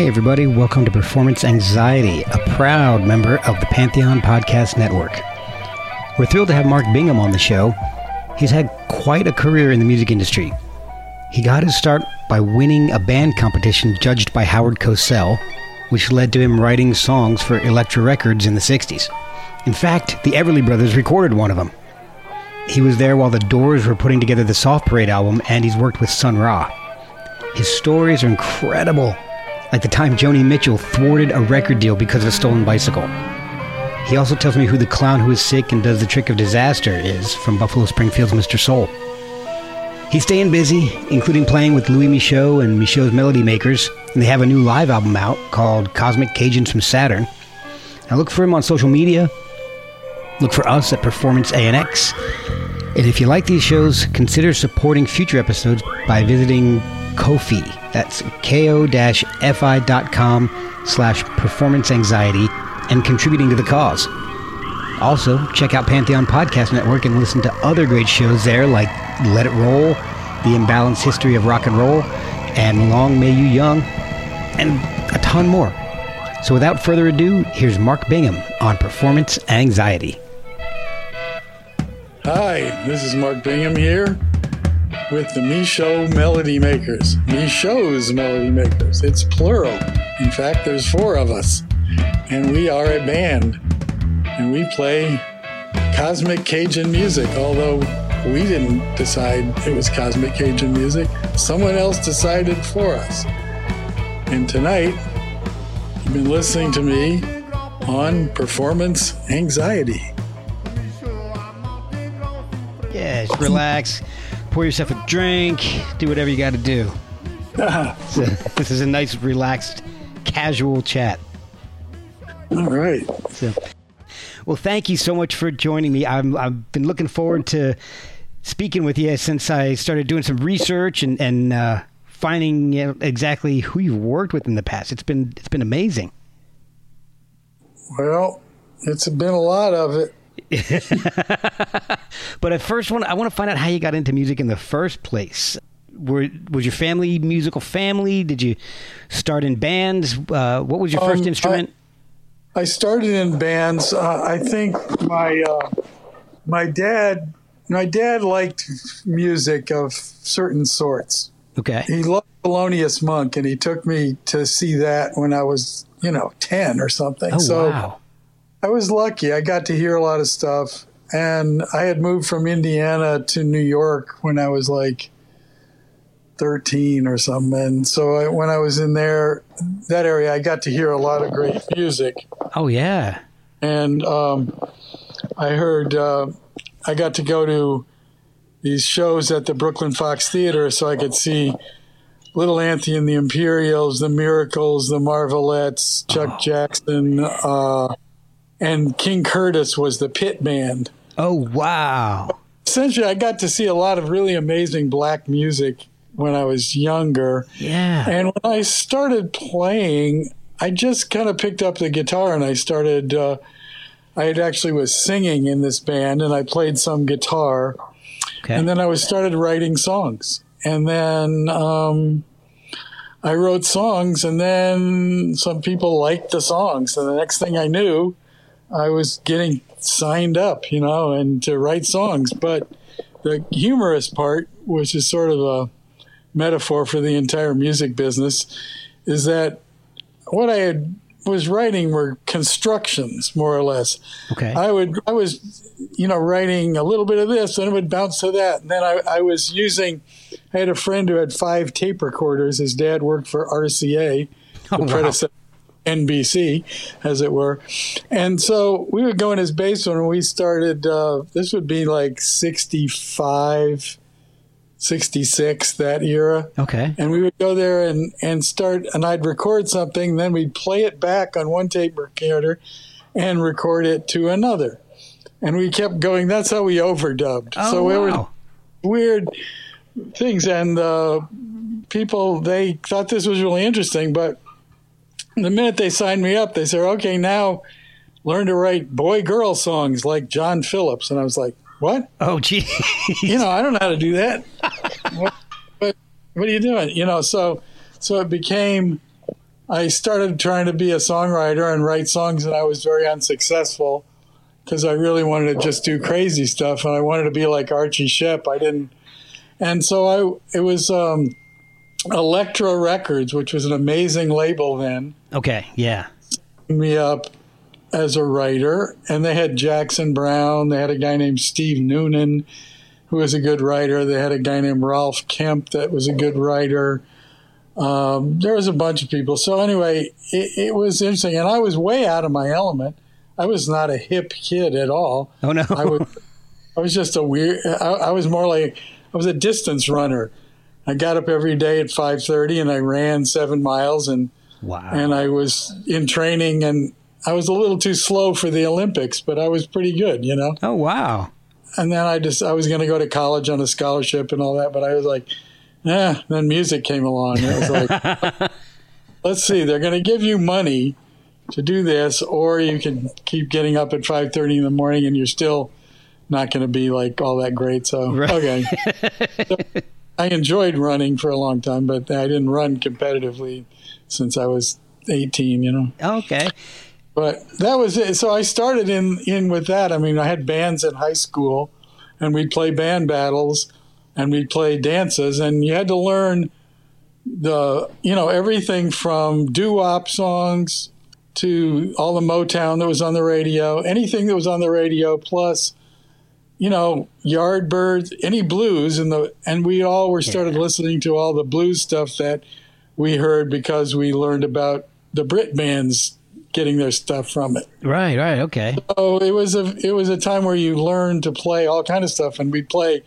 Hey, everybody, welcome to Performance Anxiety, a proud member of the Pantheon Podcast Network. We're thrilled to have Mark Bingham on the show. He's had quite a career in the music industry. He got his start by winning a band competition judged by Howard Cosell, which led to him writing songs for Elektra Records in the 60s. In fact, the Everly Brothers recorded one of them. He was there while the Doors were putting together the Soft Parade album, and he's worked with Sun Ra. His stories are incredible, like the time Joni Mitchell thwarted a record deal because of a stolen bicycle. He also tells me who the clown who is sick and does the trick of disaster is from Buffalo Springfield's Mr. Soul. He's staying busy, including playing with Louis Michot and Michot's Melody Makers, and they have a new live album out called Cosmic Cajuns from Saturn. Now look for him on social media. Look for us at Performance ANX. And if you like these shows, consider supporting future episodes by visiting Ko-fi. That's ko-fi.com slash performance anxiety and contributing to the cause. Also, check out Pantheon Podcast Network and listen to other great shows there like Let It Roll, The Imbalanced History of Rock and Roll, and Long May You Young, and a ton more. So without further ado, here's Mark Bingham on Performance Anxiety. Hi, this is Mark Bingham here with the Michot Melody Makers. Michot's Melody Makers. It's plural. In fact, there's four of us. And we are a band. And we play cosmic Cajun music, although we didn't decide it was cosmic Cajun music. Someone else decided for us. And tonight, you've been listening to me on performance anxiety. Just relax, pour yourself a drink, do whatever you got to do. So, this is a nice, relaxed, casual chat. All right. So, well, thank you so much for joining me. I'm, I've been looking forward to speaking with you since I started doing some research and and uh, finding exactly who you've worked with in the past. It's been it's been amazing. Well, it's been a lot of it. But at first, one I want to find out how you got into music in the first place. Were was your family musical family? Did you start in bands? Uh, what was your first Um, instrument? I started in bands. Uh, I think my uh, my dad my dad liked music of certain sorts. okay. He loved Thelonious Monk, and he took me to see that when I was you know ten or something. Oh so wow. I was lucky. I got to hear a lot of stuff, and I had moved from Indiana to New York when I was like. 13 or something and so I, when i was in there that area i got to hear a lot of great music Oh yeah. and um, I heard uh, I got to go to these shows at the Brooklyn Fox Theater, so I could see Little Anthony and the Imperials, the Miracles, the Marvelettes, Chuck Jackson, uh, and King Curtis was the pit band. Oh wow. Essentially, I got to see a lot of really amazing black music when I was younger. Yeah. And when I started playing, I just kind of picked up the guitar and I started. Uh, I had actually was singing in this band and I played some guitar, Okay. and then I was started writing songs, and then um, I wrote songs, and then some people liked the songs, and the next thing I knew, I was getting signed up, you know, and to write songs. But the humorous part which is sort of a metaphor for the entire music business, is that what I had was writing were constructions more or less. Okay. I would I was you know writing a little bit of this and it would bounce to that. And then I, I was using I had a friend who had five tape recorders. His dad worked for RCA, the Oh, wow. predecessor NBC, as it were. And so we would go in his basement and we started, uh, this would be like 65, 66, that era. Okay. And we would go there and, and start, and I'd record something, then we'd play it back on one tape recorder and record it to another. And we kept going. That's how we overdubbed. Oh, so we were weird things and uh, people they thought this was really interesting but the minute they signed me up they said okay now learn to write boy girl songs like john phillips and i was like what Oh, gee. you know i don't know how to do that what, what, what are you doing you know so so it became i started trying to be a songwriter and write songs and i was very unsuccessful because i really wanted to just do crazy stuff and i wanted to be like archie Shepp. i didn't and so I it was um, Elektra Records, which was an amazing label then, okay. Yeah. me up as a writer, and they had Jackson Browne. They had a guy named Steve Noonan, who was a good writer. They had a guy named Ralph Kemp that was a good writer. Um, there was a bunch of people. So anyway, it, it was interesting, and I was way out of my element. I was not a hip kid at all. Oh, no. I was, I was just a weird. I, I was more like I was a distance runner. I got up every day at five thirty and I ran seven miles and wow. and I was in training and I was a little too slow for the Olympics, but I was pretty good, you know. oh, wow. And then I just I was going to go to college on a scholarship and all that, but I was like, yeah. Then music came along. It was like, let's see, they're going to give you money to do this, or you can keep getting up at five thirty in the morning and you're still not going to be like all that great. So Right. okay. So, I enjoyed running for a long time, but I didn't run competitively since I was 18, you know. Okay. But that was it. So I started in in with that. I mean, I had bands in high school, and we'd play band battles, and we'd play dances, and you had to learn the you know everything from doo wop songs to all the Motown that was on the radio, anything that was on the radio, plus you know Yardbirds, any blues, and the and we all were started listening to all the blues stuff that we heard because we learned about the Brit bands getting their stuff from it. Right, right. Okay. So it was a it was a time where you learned to play all kind of stuff, and we'd play.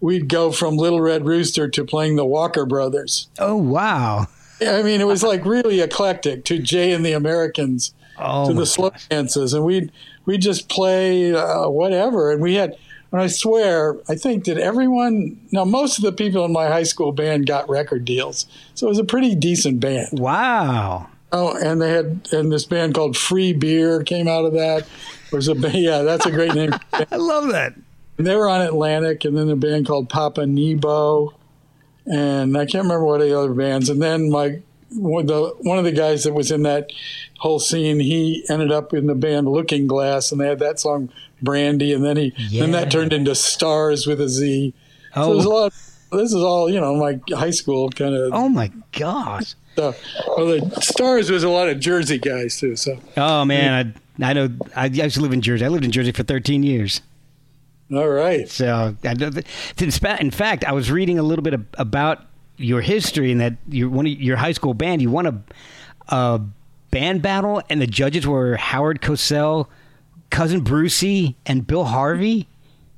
We'd go from Little Red Rooster to playing the Walker Brothers. Oh, wow. I mean, it was like really eclectic to Jay and the Americans Oh, to the slow dances, and we'd we just play uh, whatever. And we had, and I swear, I think that everyone, now most of the people in my high school band got record deals, so it was a pretty decent band. Wow. Oh, and they had and this band called Free Beer came out of that. There was a yeah, that's a great name. I love that. And they were on Atlantic, and then a band called Papa Nebo, and I can't remember what the other bands. And then my one of the one of the guys that was in that whole scene, he ended up in the band Looking Glass, and they had that song Brandy, and then he then that turned into Stars with a Z. So Oh. there's a lot. This is all you know, my high school kind of Oh, my gosh. stuff. Well, the Stars was a lot of Jersey guys too. So Oh, man. I, I know. I used to live in Jersey. I lived in Jersey for 13 years. all right. So, I know that- in fact, I was reading a little bit about your history and that your one of your high school band. You won a, a band battle, and the judges were Howard Cosell, cousin Brucey, and Bill Harvey.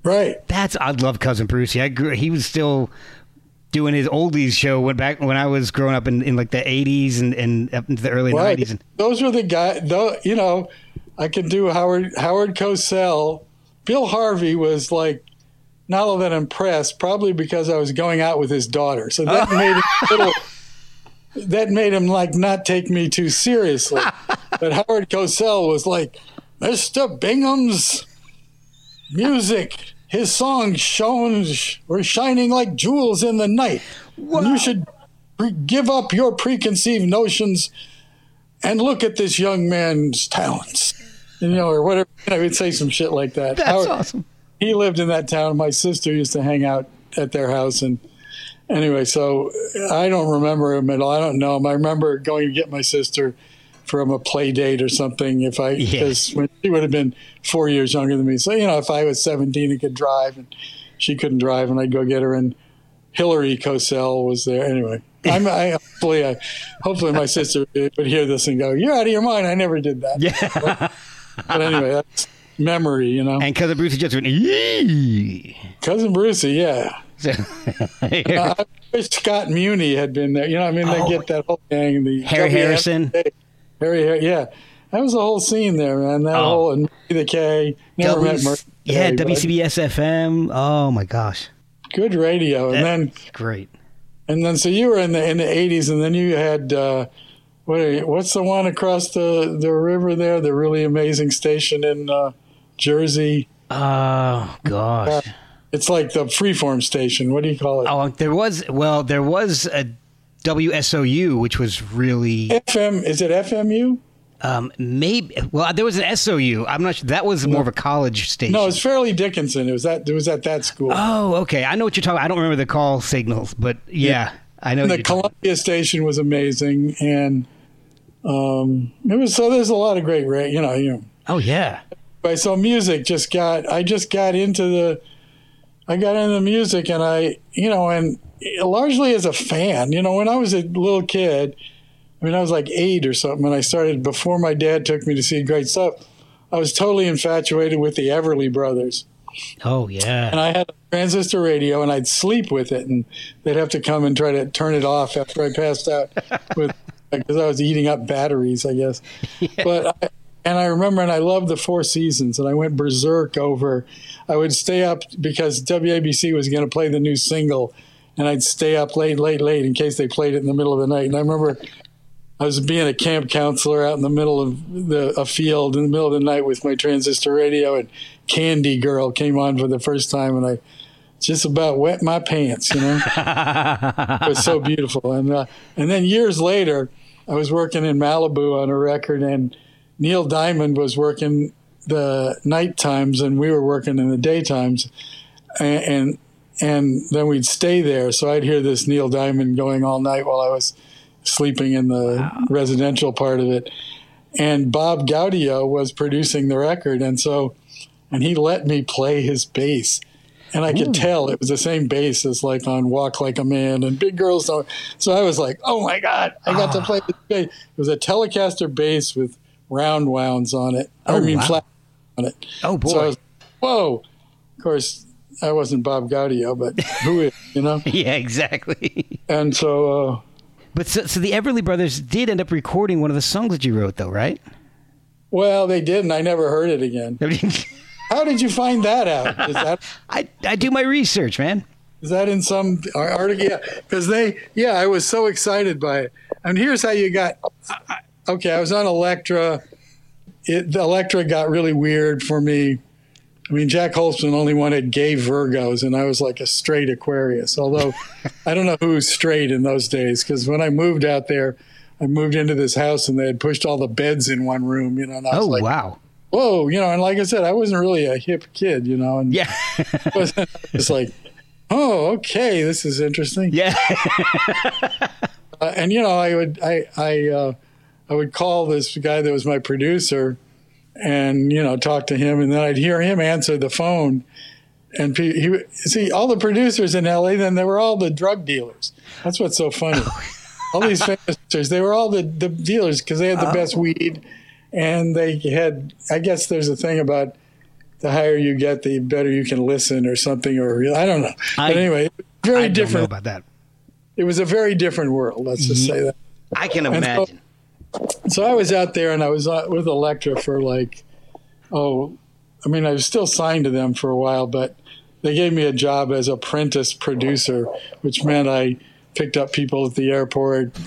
Right. That's I love cousin Brucey. I grew. He was still doing his oldies show when back when I was growing up in, in like the 80s and, and up into the early 90s. And, Those were the guys. Though you know, I could do Howard Howard Cosell. Bill Harvey was like not all that impressed, probably because I was going out with his daughter. So that made little. That made him like not take me too seriously. but Howard Cosell was like, Mr. Bingham's music. His songs shone were shining like jewels in the night. And You should pre- give up your preconceived notions and look at this young man's talents. You know, or whatever. I would say some shit like that. that's Howard- awesome. He lived in that town. My sister used to hang out at their house, and anyway, so I don't remember him at all. I don't know him. I remember going to get my sister from a play date or something. If I because when she would have been four years younger than me, so you know, if I was seventeen and could drive, and she couldn't drive, and I'd go get her, and Hilary Cosell was there. Anyway, I'm I, hopefully I hopefully my sister would hear this and go, "You're out of your mind. I never did that." Yeah. But anyway, that's memory, you know. and cousin Bruce just went. "Yee." Cousin Brucey, yeah. Uh, I wish Scott Muni had been there. You know, I mean, they Oh. get that whole gang. The Harry Harrison. Harry, Har- yeah, that was a whole scene there, man. That Oh. whole and the K. Never met W's- Murray. yeah, K, but WCBS FM. Oh my gosh, Good radio, and then great. and then so you were in the in the eighties, and then you had uh, what? you- What's the one across the the river there? The really amazing station in uh, Jersey. Oh gosh. It's like the freeform station. What do you call it? Oh, there was well, there was a WSOU, which was really FM. Is it FMU? um, maybe. Well, there was an SOU. I'm not sure. That was more of a college station. No, it's Fairleigh Dickinson. It was that. It was at that school. Oh, okay. I know what you're talking. I don't remember the call signals, but yeah, I know. the you're talking- Columbia station was amazing, and um, it was so. There's a lot of great, you know, you know. Oh yeah. But so music just got. I just got into the. I got into the music, and I, you know, and largely as a fan. You know, when I was a little kid, I mean, I was like eight or something, and I started before my dad took me to see great stuff. I was totally infatuated with the Everly Brothers. Oh yeah. and I had a transistor radio, and I'd sleep with it, and they'd have to come and try to turn it off after I passed out, with because I was eating up batteries, I guess. But I, and I remember, and I loved the Four Seasons, and I went berserk over. I would stay up because WABC was going to play the new single, and I'd stay up late, late, late in case they played it in the middle of the night. And I remember. I was being a camp counselor out in the middle of the a field in the middle of the night with my transistor radio, and Candy Girl came on for the first time, and I just about wet my pants. You know, it was so beautiful. And uh, and then years later, I was working in Malibu on a record, and Neil Diamond was working the night times, and we were working in the daytimes, and and, and then we'd stay there. So I'd hear this Neil Diamond going all night while I was sleeping in the residential part of it. And Bob Gaudio was producing the record, and so and he let me play his bass. And I could tell it was the same bass as like on Walk Like a Man and Big Girls Don't. So I was like, oh my God, I got to ah. play this bass. It was a Telecaster bass with round wounds on it. I Oh, mean, wow. flat on it. Oh boy. So I was, whoa. Of course, I wasn't Bob Gaudio, but who is, you know? yeah, exactly. And so, uh, But so, so the Everly Brothers did end up recording one of the songs that you wrote, though, right? well, they didn't. I never heard it again. How did you find that out? Is that I I do my research, man. Is that in some article? Yeah, because they, yeah, I was so excited by it. And here's how you got. I- I- Okay, I was on Elektra. It, the Elektra got really weird for me. I mean, Jac Holzman only wanted gay Virgos, and I was like a straight Aquarius. Although I don't know who's straight in those days, because when I moved out there, I moved into this house and they had pushed all the beds in one room, you know. And I was Oh like, wow. whoa, you know. And like I said, I wasn't really a hip kid, you know. And Yeah. it's like, oh, okay, this is interesting. yeah. Uh, and you know, I would I I uh, I would call this guy that was my producer, and you know, talk to him, and then I'd hear him answer the phone. And he see all the producers in LA. Then they were all the drug dealers. That's what's so funny. all these famous producers, they were all the, the dealers because they had the uh-huh. best weed, and they had. I guess there's a thing about the higher you get, the better you can listen, or something, or I don't know. I- but anyway, very I don't know different. about that. It was a very different world. Let's just say that. I can imagine. So I was out there and I was uh, with Elektra for like, oh, I mean, I was still signed to them for a while, but they gave me a job as apprentice producer, which meant I picked up people at the airport.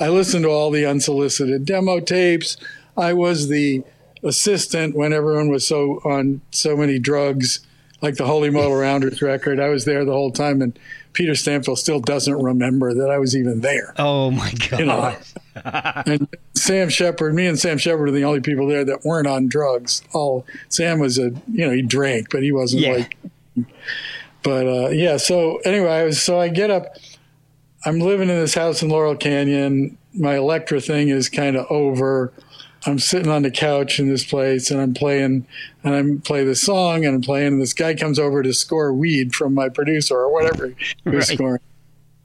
I listened to all the unsolicited demo tapes. I was the assistant when everyone was so on so many drugs, like the Holy Modal Rounders record. I was there the whole time, and Peter Stampfel still doesn't remember that I was even there Oh my god. you know. and Sam Shepard, me and Sam Shepard are the only people there that weren't on drugs. All Sam was a, you know, he drank, but he wasn't Yeah. like. but uh, yeah. So anyway, I was so I get up. I'm living in this house in Laurel Canyon. My Elektra thing is kind of over. I'm sitting on the couch in this place and I'm playing and I'm playing this song and I'm playing and this guy comes over to score weed from my producer or whatever he was Right. scoring.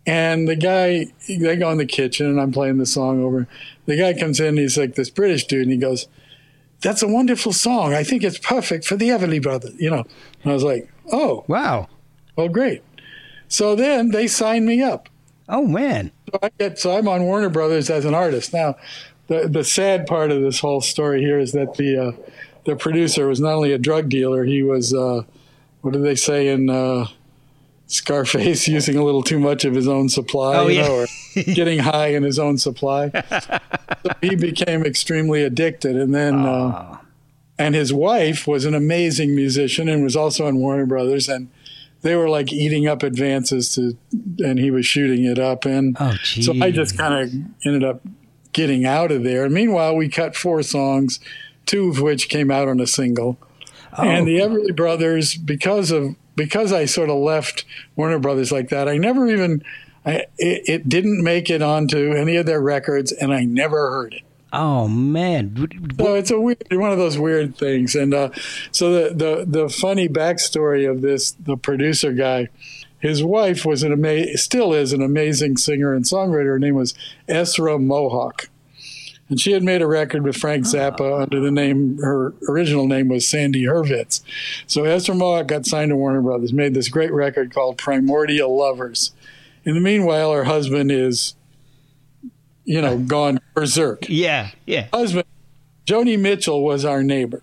And the guy, they go in the kitchen and I'm playing the song over. The guy comes in, he's like this British dude, and he goes, That's a wonderful song. I think it's perfect for the Everly Brothers, you know. And I was like, Oh, Wow. well, great. So then they signed me up. Oh man. So I get so I'm on Warner Brothers as an artist now. The the sad part of this whole story here is that the uh, the producer was not only a drug dealer, he was uh, what do they say in uh, Scarface, using a little too much of his own supply, Oh, you yeah. know, or getting high in his own supply. so he became extremely addicted, and then. Uh, and his wife was an amazing musician and was also in Warner Brothers, and they were like eating up advances to, and he was shooting it up, and Oh, so I just kind of ended up getting out of there. And meanwhile, we cut four songs, two of which came out on a single, and the Everly Brothers, because of because I sort of left Warner Brothers like that, I never even. I, it, it didn't make it onto any of their records, and I never heard it. Oh man. So it's a weird, one of those weird things. And uh, so the, the the funny backstory of this, the producer guy, his wife was an ama- still is an amazing singer and songwriter. Her name was Essra Mohawk, and she had made a record with Frank ah. Zappa under the name. Her original name was Sandy Hurvitz. So Essra Mohawk got signed to Warner Brothers, made this great record called Primordial Lovers. In the meanwhile, her husband is, you know, gone berserk Yeah. Yeah. husband, Joni Mitchell, was our neighbor.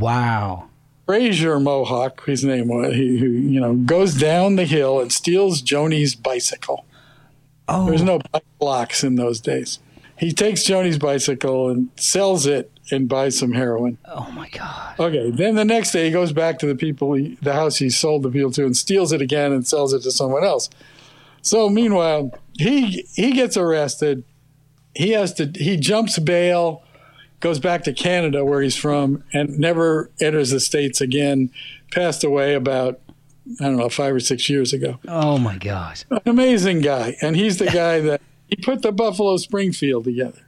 Wow. Frazier Mohawk, his name was, he, who you know goes down the hill and steals Joni's bicycle. Oh. There's no bike blocks in those days. He takes Joni's bicycle and sells it and buys some heroin. Oh my God. Okay, then the next day he goes back to the people, he, the house he sold the people to, and steals it again and sells it to someone else. So meanwhile, he he gets arrested. He has to he jumps bail, goes back to Canada where he's from, and never enters the states again. Passed away about I don't know five or six years ago. Oh my gosh. An amazing guy, and he's the guy that he put the Buffalo Springfield together.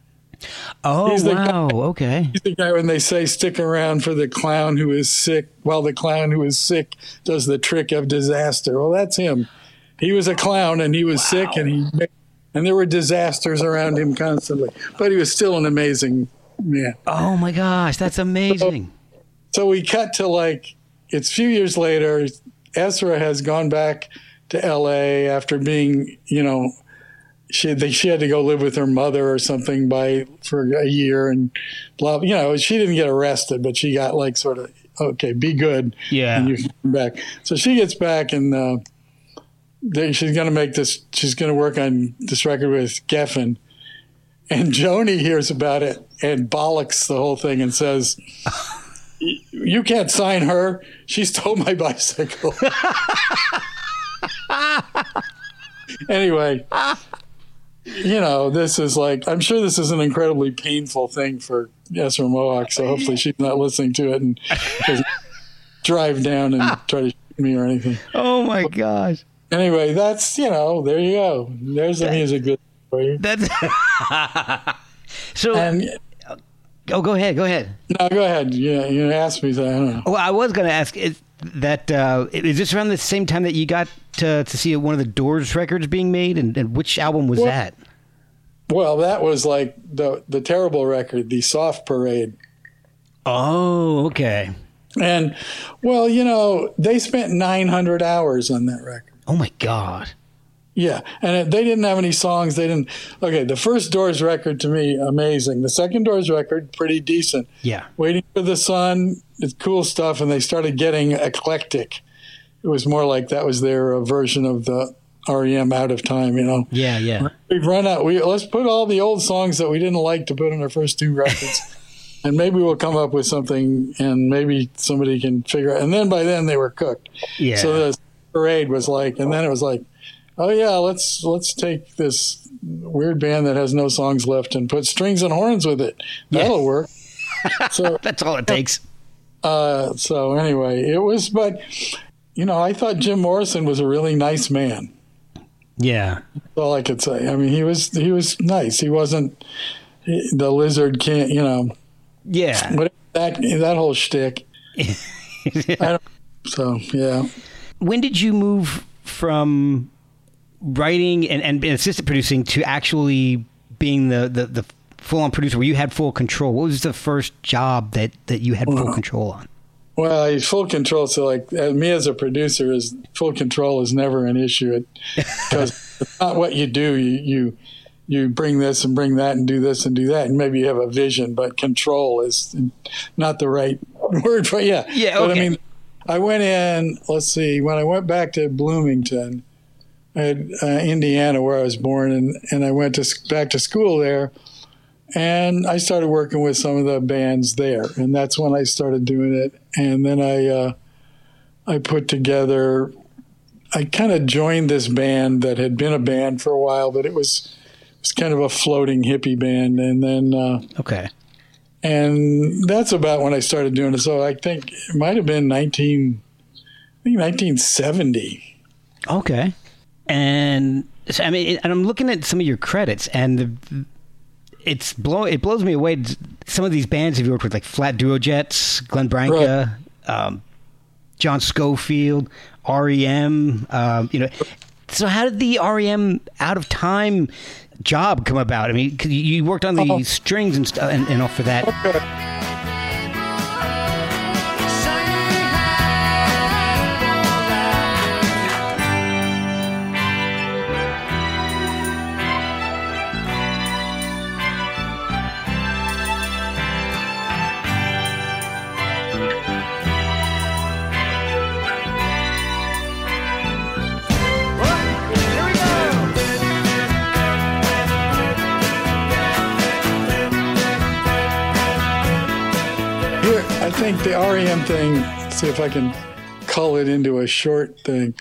Oh He's the guy- wow. Okay. He's the guy when they say stick around for the clown who is sick, while the clown who is sick does the trick of disaster. Well, that's him. He was a clown and he was sick and he and there were disasters around him constantly, but he was still an amazing man. Oh my gosh. That's amazing. So we cut to like it's a few years later. Essra has gone back to L.A. after being, you know, she they, she had to go live with her mother or something by for a year and blah. You know, she didn't get arrested, but she got like sort of okay, be good, Yeah. and you come back. So she gets back and. Uh, they, she's going to make this. She's going to work on this record with Geffen, and Joni hears about it and bollocks the whole thing and says, you can't sign her. She stole my bicycle. anyway, you know, this is like, I'm sure this is an incredibly painful thing for Essra Mohawk. So hopefully she's not listening to it and drive down and try to shoot me or anything. Oh my gosh. Anyway, that's, you know, there you go. There's the music for you. That's so. And oh, go ahead. Go ahead. no, go ahead. You, you asked me, so I don't know. Well, I was going to ask is that uh, is this around the same time that you got to, to see one of the Doors records being made, and, and which album was Well- that? Well, that was like the the terrible record, the Soft Parade. Oh, okay. And well, you know, they spent 900 hours on that record. Oh my God. Yeah, and it, they didn't have any songs. They didn't. Okay, the first Doors record to me amazing. The second Doors record pretty decent. Yeah. Waiting for the Sun, it's cool stuff, and they started getting eclectic. It was more like that was their uh, version of the REM Out of Time, you know. Yeah, yeah. We've run out. We let's put all the old songs that we didn't like to put on our first two records, and maybe we'll come up with something, and maybe somebody can figure. out. And then by then they were cooked. Yeah. So the parade was like, and then it was like, oh yeah, let's let's take this weird band that has no songs left and put strings and horns with it. That'll work. so That's all it takes. uh, so anyway, it was, but you know, I thought Jim Morrison was a really nice man. Yeah. That's all I could say. I mean, he was he was nice. He wasn't he, the lizard can't, you know, Yeah. what that that whole shtick. I don't, so yeah. when did you move from writing and, and assistant producing to actually being the, the, the full on producer where you had full control? What was the first job that, that you had full control on? Well, I- full control. So, like uh, me as a producer, is full control is never an issue because it's not what you do. You, you you bring this and bring that and do this and do that, and maybe you have a vision, but control is not the right word for yeah. Yeah, But I mean, I went in. Let's see. When I went back to Bloomington, Had, uh, Indiana, where I was born, and and I went to back to school there. And I started working with some of the bands there, and that's when I started doing it. And then I, uh, I put together. I kind of joined this band that had been a band for a while, but it was it was kind of a floating hippie band. And then, uh, Okay. and that's about when I started doing it. So I think it might have been nineteen, I think nineteen seventy. Okay. And so, I mean, and I'm looking at some of your credits, and the, it's blow. It blows me away. Some of these bands have you worked with, like Flat Duo Jets, Glenn Branca, um, John Scofield, REM. Um, you know, so how did the REM Out of Time job come about? I mean, you- worked on the Oh. strings and stuff, and, and all for that. Here, think the REM thing. See if I can cull it into a short thing.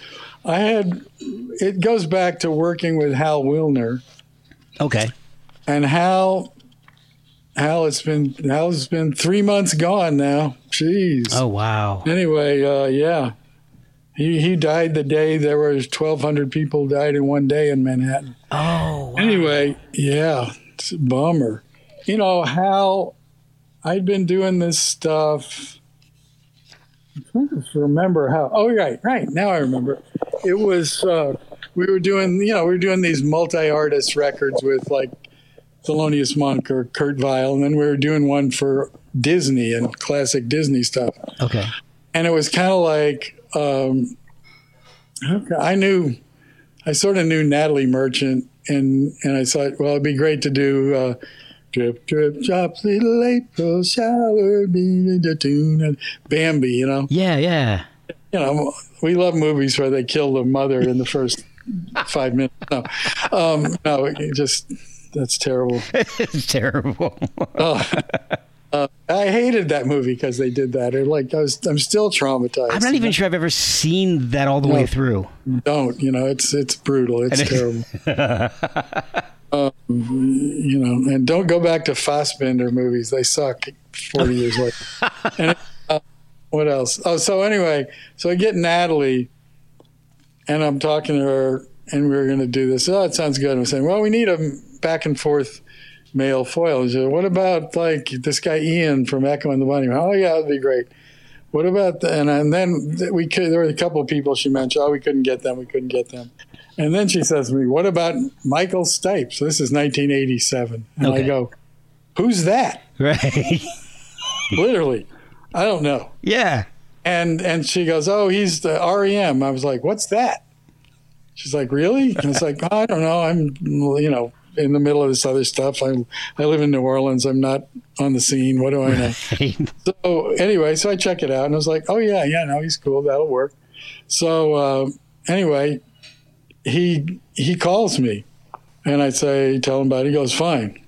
I had. It goes back to working with Hal Willner, Okay. and Hal. Hal, it's been Hal's been three months gone now. Jeez. Oh wow. Anyway, uh, yeah, he he died the day there was twelve hundred people died in one day in Manhattan. Oh. wow. Anyway, yeah, it's a bummer. You know how I'd been doing this stuff. I'm remember how. Oh, right, right. Now I remember. It was uh, we were doing. You know, we were doing these multi-artist records with like Thelonious Monk or Kurt Weill, and then we were doing one for Disney and classic Disney stuff Okay. and it was kind of like um, I knew, I sort of knew Natalie Merchant, and and I thought, well, it'd be great to do. Uh, Drip, drip, drops, little April shower, be the tune, and Bambi. You know, Yeah. Yeah. you know, we love movies where they kill the mother in the first five minutes. No, um, no, it just that's terrible. it's terrible. Oh, uh, I hated that movie because they did that. Or like I was, I'm still traumatized. I'm not even sure I've ever seen that all the way through. don't you know it's it's brutal it's terrible um, you know and don't go back to Fassbinder movies. They suck 40 years later. And uh, what else? Oh so anyway so I get Natalie and I'm talking to her and we are going to do this. Oh it sounds good. I'm saying well we need a back and forth male foil. Said, what about like this guy Ian from Echo and the Bunny? Oh yeah that'd be great. What about the, and, and then we could, there were a couple of people she mentioned. Oh, we couldn't get them. We couldn't get them. And then she says to me, "What about Michael Stipes?" This is 1987, and I go, "Who's that?" Right. Literally, I don't know. yeah. And and she goes, "Oh, he's the REM." I was like, "What's that?" She's like, "Really?" And I was like, "I don't know. I'm you know in the middle of this other stuff. I I live in New Orleans. I'm not on the scene. What do I know?" So anyway, so I check it out and I was like, oh yeah, yeah, no, he's cool. That'll work. So uh, anyway, he he calls me, and I say, tell him about it. He goes, fine.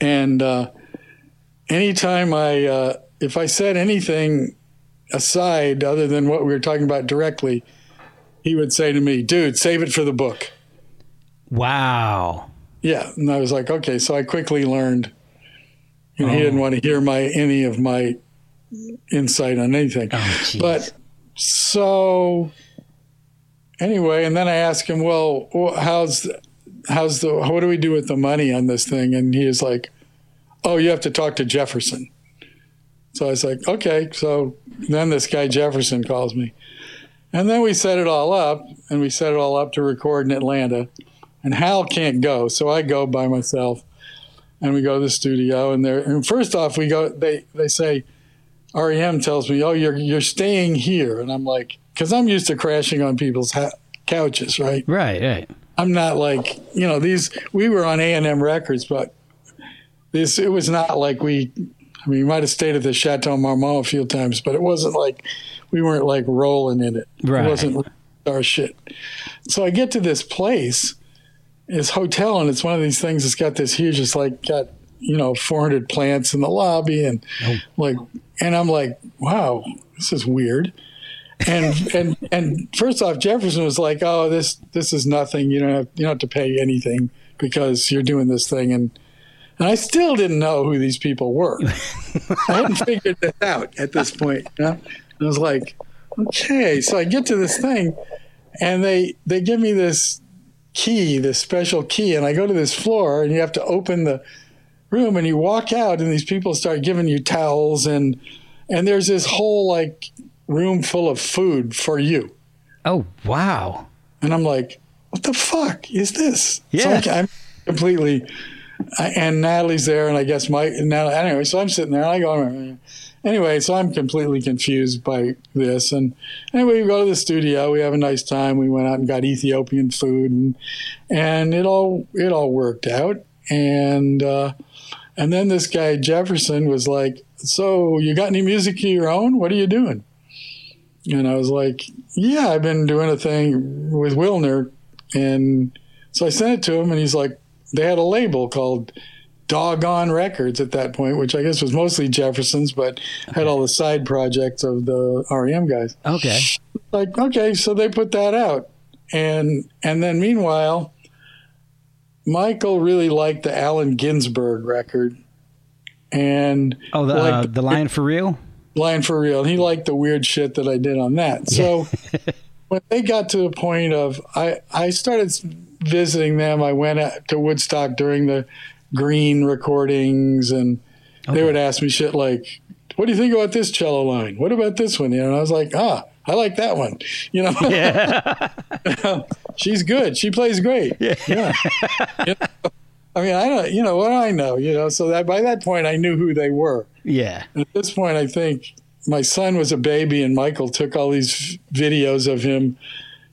And uh, anytime I, uh, if I said anything aside other than what we were talking about directly, he would say to me, dude, save it for the book. wow. Yeah, and I was like, okay. So I quickly learned. You know, He didn't want to hear my any of my insight on anything. Oh, but so anyway, and then I asked him, well, how's how's the what do we do with the money on this thing? And he is like, oh, you have to talk to Jefferson. So I was like, okay. So then this guy Jefferson calls me. And then we set it all up, and we set it all up to record in Atlanta. And Hal can't go, so I go by myself, and we go to the studio. And there, and first off, we go. They they say, REM tells me, "Oh, you're you're staying here," and I'm like, because I'm used to crashing on people's ha- couches, right? Right, right. I'm not like you know these. We were on A and M Records, but this it was not like we. I mean, we might have stayed at the Chateau Marmont a few times, but it wasn't like we weren't like rolling in it. Right. It wasn't our shit. So I get to this place, this hotel, and it's one of these things that's got this huge. It's like got you know 400 plants in the lobby, and Oh. like, and I'm like, wow, this is weird. And and and first off, Jefferson was like, "Oh, this this is nothing. You don't have you don't have to pay anything because you're doing this thing." And and I still didn't know who these people were. I hadn't figured it out at this point. You know? I was like, "Okay." So I get to this thing, and they they give me this key, this special key, and I go to this floor, and you have to open the room, and you walk out, and these people start giving you towels, and and there's this whole like room full of food for you. Oh, wow. And I'm like, what the fuck is this? Yeah. So I, am completely, I, and Natalie's there, and I guess my, Natalie, anyway, so I'm sitting there, and I go, anyway, so I'm completely confused by this. And anyway, we go to the studio, we have a nice time. We went out and got Ethiopian food, and, and it all, it all worked out. And, uh, and then this guy, Jefferson, was like, so you got any music of your own? What are you doing? And I was like, yeah, I've been doing a thing with Willner. And so I sent it to him, and he's like, they had a label called Doggone Records at that point, which I guess was mostly Jefferson's, but had all the side projects of the REM guys. Okay. Like, okay, so they put that out. And and then meanwhile, Michael really liked the Allen Ginsberg record. And Oh, the, uh, the Lion for Real? Line for real. And he liked the weird shit that I did on that. So when they got to the point of I I started visiting them, I went to Woodstock during the Green recordings, and they would ask me shit like, "What do you think about this cello line? What about this one?" You know, and I was like, "Ah, I like that one." You know, yeah. she's good. She plays great. Yeah. You know? I mean, I don't. You know what I know. You know, so that by that point, I knew who they were. Yeah. And at this point, I think my son was a baby, and Michael took all these videos of him,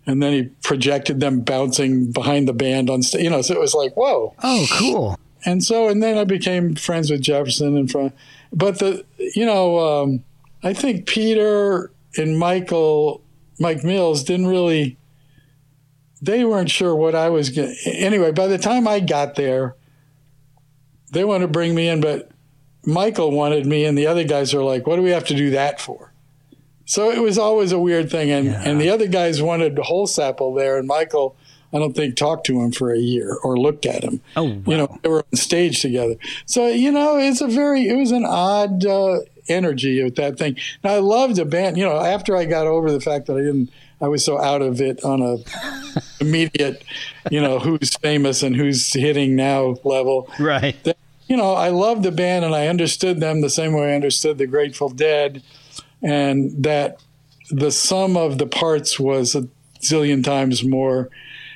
and then he projected them bouncing behind the band on stage. You know, so it was like, whoa. Oh, cool. And so, and then I became friends with Jefferson and from, but the, you know, um, I think Peter and Michael, Mike Mills didn't really, they weren't sure what I was going anyway, by the time I got there, they wanted to bring me in, but Michael wanted me, and the other guys were like, what do we have to do that for? So it was always a weird thing. And, Yeah. and the other guys wanted whole Holsapple there, and Michael, I don't think, talked to him for a year or looked at him Oh, wow. you know they were on stage together so you know it's a very it was an odd uh, energy with that thing now i loved the band you know after i got over the fact that i didn't i was so out of it on a immediate you know who's famous and who's hitting now level right. that, you know i loved the band and i understood them the same way i understood the grateful dead and that the sum of the parts was a zillion times more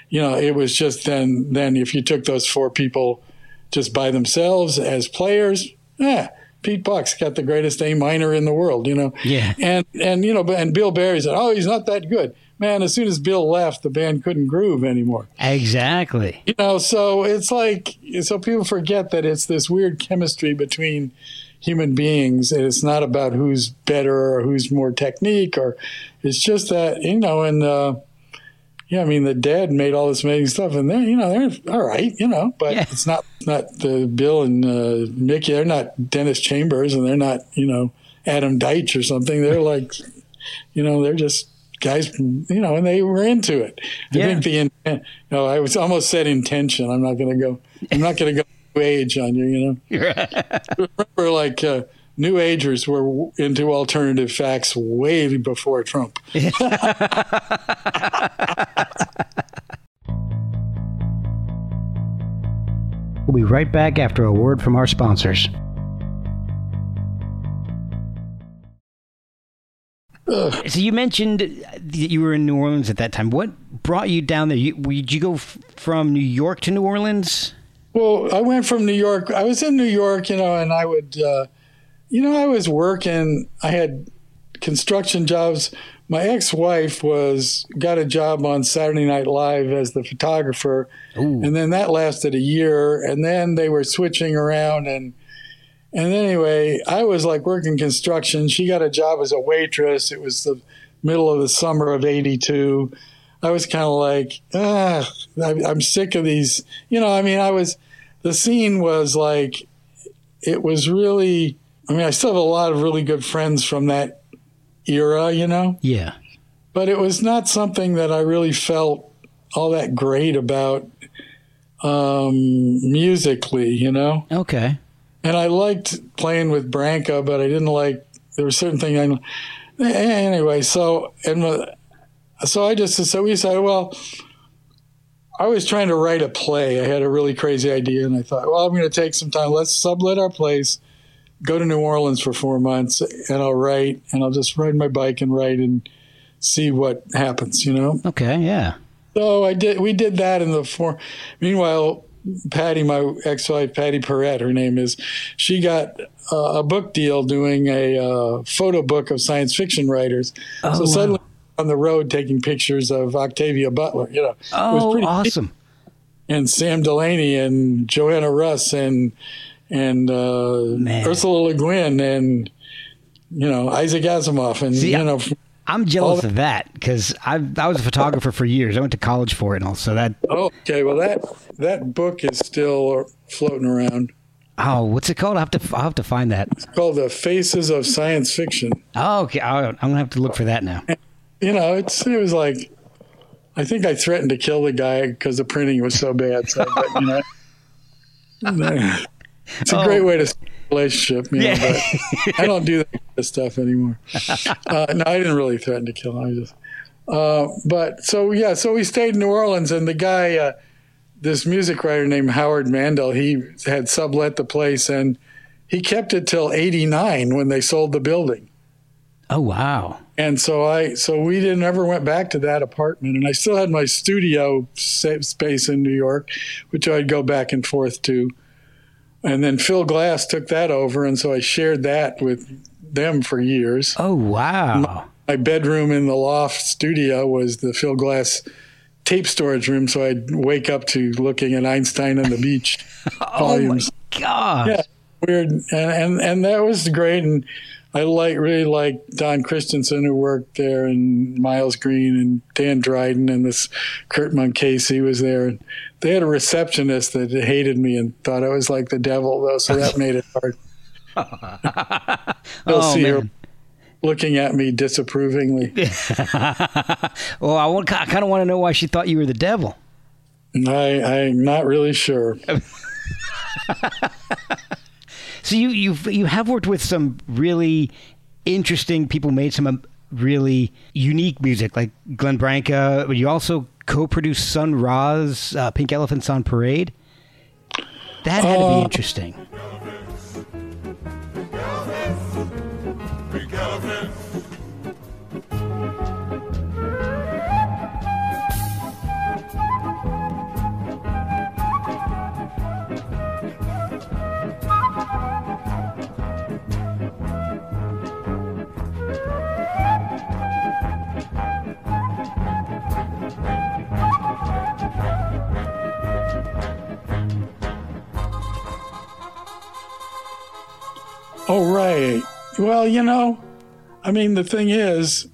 you know, it was just then, then if you took those four people just by themselves as players, yeah, Pete Buck's got the greatest A minor in the world, you know. Yeah. And, and, you know, and Bill Berry said, oh, he's not that good. Man, as soon as Bill left, the band couldn't groove anymore. Exactly. You know, so it's like, so people forget that it's this weird chemistry between human beings. And it's not about who's better or who's more technique or it's just that, you know, and, uh, yeah, I mean the Dead made all this amazing stuff, and they're you know they're all right, you know, but Yeah. it's not not the Bill and uh, Mickey. They're not Dennis Chambers, and they're not you know Adam Deitch or something. They're like, you know, they're just guys, you know, and they were into it. I Yeah. think the intent, you know, I was almost said intention. I'm not going to go. I'm not going to go age on you, you know. remember like uh, New Agers were into alternative facts way before Trump. We'll be right back after a word from our sponsors. Ugh. So you mentioned that you were in New Orleans at that time. What brought you down there? You, did you go f- from New York to New Orleans? Well, I went from New York. I was in New York, you know, and I would, uh, you know, I was working. I had construction jobs. My ex-wife was got a job on Saturday Night Live as the photographer, Ooh. and then that lasted a year. And then they were switching around and and anyway, I was like working construction. She got a job as a waitress. It was the middle of the summer of 82. I was kind of like, ah, I'm sick of these. You know, I mean, I was, the scene was like, it was really, I mean, I still have a lot of really good friends from that era, you know? Yeah. But it was not something that I really felt all that great about um, musically, you know? Okay and I liked playing with Branca, but I didn't like there were certain things. I anyway. So and so I just so we said, well, I was trying to write a play. I had a really crazy idea, and I thought, well, I'm going to take some time. Let's sublet our place, go to New Orleans for four months, and I'll write, and I'll just ride my bike and write and see what happens. You know? Okay. Yeah. So I did. We did that in the four. Meanwhile, Patty, my ex-wife, Patti Perret, her name is, she got uh, a book deal doing a uh, photo book of science fiction writers. Oh, so wow. suddenly on the road taking pictures of Octavia Butler, you know. Oh, it was pretty awesome. And Sam Delany and Joanna Russ and and uh, Ursula Le Guin and you know Isaac Asimov and See, you know I'm jealous of that because I I was a photographer for years. I went to college for it, and all. So that. Oh, okay. Well, that that book is still floating around. Oh, what's it called? I have to I have to find that. It's called The Faces of Science Fiction. Oh, okay. I'm gonna have to look for that now. You know, it's it was like, I think I threatened to kill the guy because the printing was so bad. So, but, you know, it's a oh. great way to relationship, you know, yeah. but I don't do that kind of stuff anymore. Uh, no, I didn't really threaten to kill him. I just, uh, but so yeah, so we stayed in New Orleans, and the guy, uh, this music writer named Howard Mandel, he had sublet the place, and he kept it till '89 when they sold the building. Oh wow! And so I, so we didn't ever went back to that apartment, and I still had my studio space in New York, which I'd go back and forth to and then Phil Glass took that over, and so I shared that with them for years. Oh wow! My, bedroom in the loft studio was the Phil Glass tape storage room, so I'd wake up to looking at Einstein on the beach oh volumes. my god! Yeah, weird, and, and and that was great, and I like really like Don Christensen who worked there, and Miles Green, and Dan Dryden, and this Kurt Munkacsi was there. And, they had a receptionist that hated me and thought I was like the devil, though, so that made it hard. They'll oh, see man. her looking at me disapprovingly. well, I, want, I kind of want to know why she thought you were the devil. I, I'm not really sure. so you you you have worked with some really interesting people, made some um, really unique music, like Glenn Branca. But you also co-produced Sun Ra's uh, Pink Elephants on Parade. That had uh, to be uh, interesting. Well, you know, I mean, the thing is,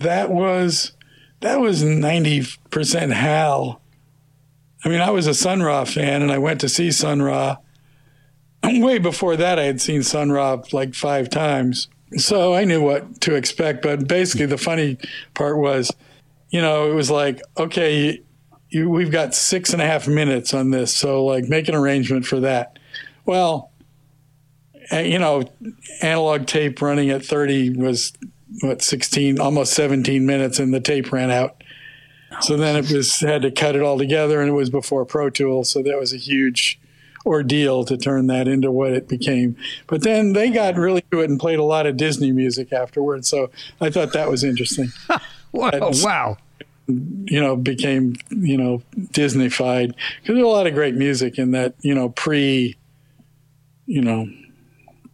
that was that was ninety percent Hal. I mean, I was a Sun Ra fan, and I went to see Sun Ra. Way before that, I had seen Sun Ra like five times, so I knew what to expect. But basically, the funny part was, you know, it was like, okay, you, we've got six and a half minutes on this, so like make an arrangement for that. Well, Uh, you know, analog tape running at 30 was what 16, almost 17 minutes, and the tape ran out. So then it was had to cut it all together, and it was before Pro Tools, so that was a huge ordeal to turn that into what it became. But then they got really to it and played a lot of Disney music afterwards. So I thought that was interesting. Whoa, wow. You know, became you know Disneyfied because there's a lot of great music in that you know pre, you know,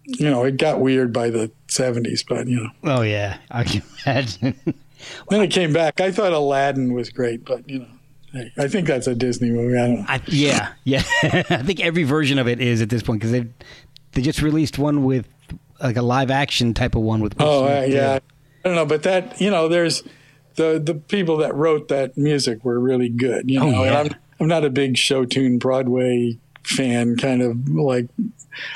you know it got weird by the 70s, but you know. Oh yeah, I can imagine. then it came back. I thought Aladdin was great, but you know. I think that's a Disney movie. I don't know. I, yeah, yeah. I think every version of it is at this point because they they just released one with like a live action type of one with. Oh uh, yeah, I don't know, but that you know, there's the the people that wrote that music were really good. You oh, know, oh, yeah. I'm I'm not a big show tune Broadway fan. Kind of like,